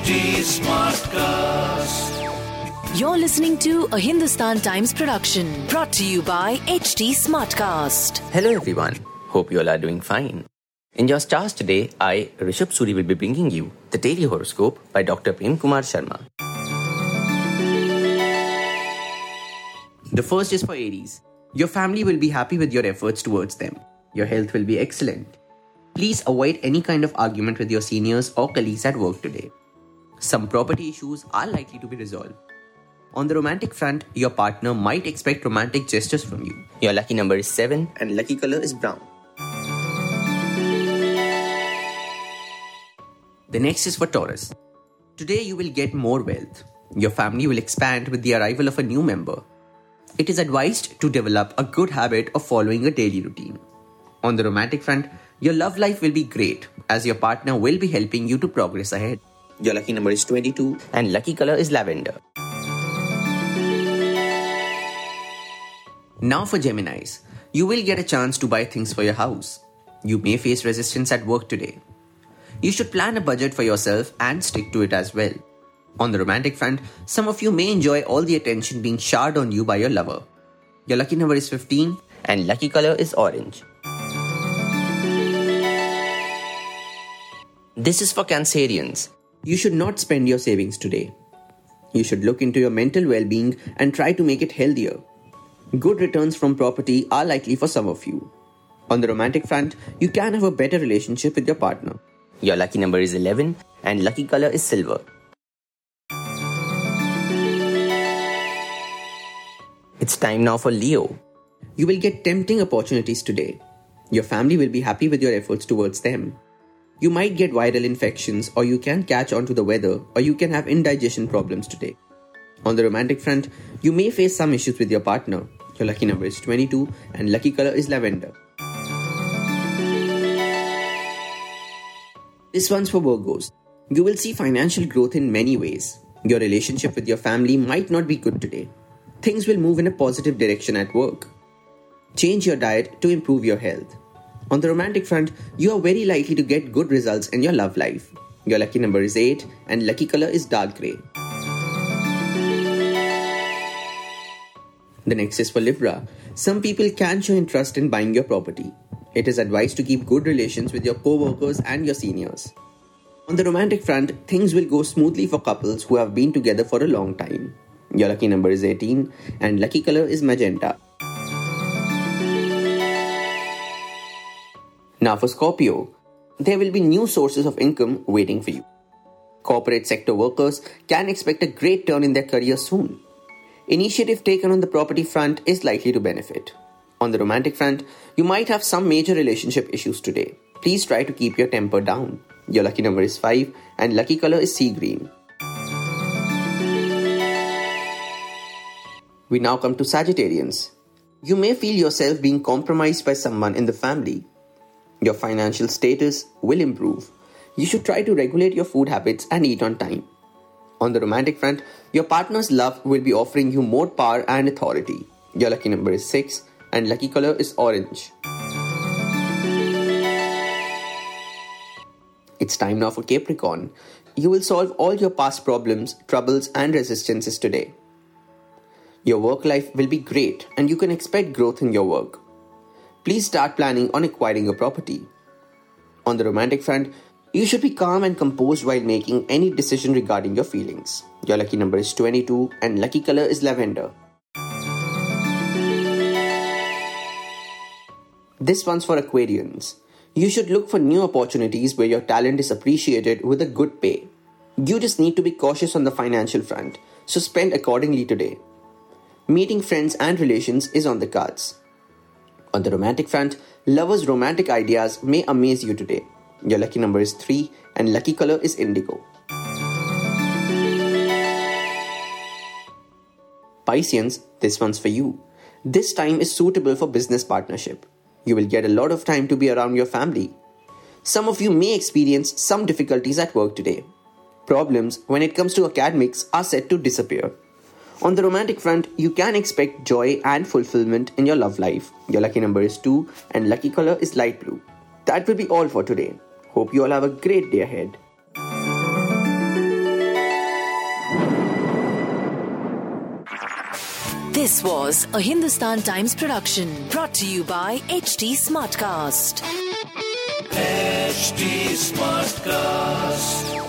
HT Smartcast. You're listening to a Hindustan Times production brought to you by HT Smartcast. Hello everyone. Hope you all are doing fine. In your stars today, I, Rishabh Suri, will be bringing you the daily horoscope by Dr. Prem Kumar Sharma. The first is for Aries. Your family will be happy with your efforts towards them. Your health will be excellent. Please avoid any kind of argument with your seniors or colleagues at work today. Some property issues are likely to be resolved. On the romantic front, your partner might expect romantic gestures from you. Your lucky number is 7 and lucky color is brown. The next is for Taurus. Today you will get more wealth. Your family will expand with the arrival of a new member. It is advised to develop a good habit of following a daily routine. On the romantic front, your love life will be great as your partner will be helping you to progress ahead. Your lucky number is 22 and lucky color is lavender. Now for Geminis. You will get a chance to buy things for your house. You may face resistance at work today. You should plan a budget for yourself and stick to it as well. On the romantic front, some of you may enjoy all the attention being showered on you by your lover. Your lucky number is 15 and lucky color is orange. This is for Cancerians. You should not spend your savings today. You should look into your mental well being and try to make it healthier. Good returns from property are likely for some of you. On the romantic front, you can have a better relationship with your partner. Your lucky number is 11 and lucky color is silver. It's time now for Leo. You will get tempting opportunities today. Your family will be happy with your efforts towards them. You might get viral infections, or you can catch on to the weather, or you can have indigestion problems today. On the romantic front, you may face some issues with your partner. Your lucky number is 22 and lucky color is lavender. This one's for Virgos. You will see financial growth in many ways. Your relationship with your family might not be good today. Things will move in a positive direction at work. Change your diet to improve your health. On the romantic front, you are very likely to get good results in your love life. Your lucky number is 8 and lucky color is dark grey. The next is for Libra. Some people can show interest in buying your property. It is advised to keep good relations with your co workers and your seniors. On the romantic front, things will go smoothly for couples who have been together for a long time. Your lucky number is 18 and lucky color is magenta. Now for Scorpio, there will be new sources of income waiting for you. Corporate sector workers can expect a great turn in their career soon. Initiative taken on the property front is likely to benefit. On the romantic front, you might have some major relationship issues today. Please try to keep your temper down. Your lucky number is 5 and lucky color is sea green. We now come to Sagittarians. You may feel yourself being compromised by someone in the family. Your financial status will improve. You should try to regulate your food habits and eat on time. On the romantic front, your partner's love will be offering you more power and authority. Your lucky number is 6 and lucky color is orange. It's time now for Capricorn. You will solve all your past problems, troubles, and resistances today. Your work life will be great and you can expect growth in your work. Please start planning on acquiring a property. On the romantic front, you should be calm and composed while making any decision regarding your feelings. Your lucky number is 22 and lucky color is lavender. This one's for Aquarians. You should look for new opportunities where your talent is appreciated with a good pay. You just need to be cautious on the financial front, so spend accordingly today. Meeting friends and relations is on the cards. On the romantic front, lovers' romantic ideas may amaze you today. Your lucky number is 3 and lucky color is indigo. Pisceans, this one's for you. This time is suitable for business partnership. You will get a lot of time to be around your family. Some of you may experience some difficulties at work today. Problems when it comes to academics are set to disappear. On the romantic front, you can expect joy and fulfillment in your love life. Your lucky number is 2 and lucky color is light blue. That will be all for today. Hope you all have a great day ahead. This was a Hindustan Times production brought to you by HT Smartcast. HT Smartcast.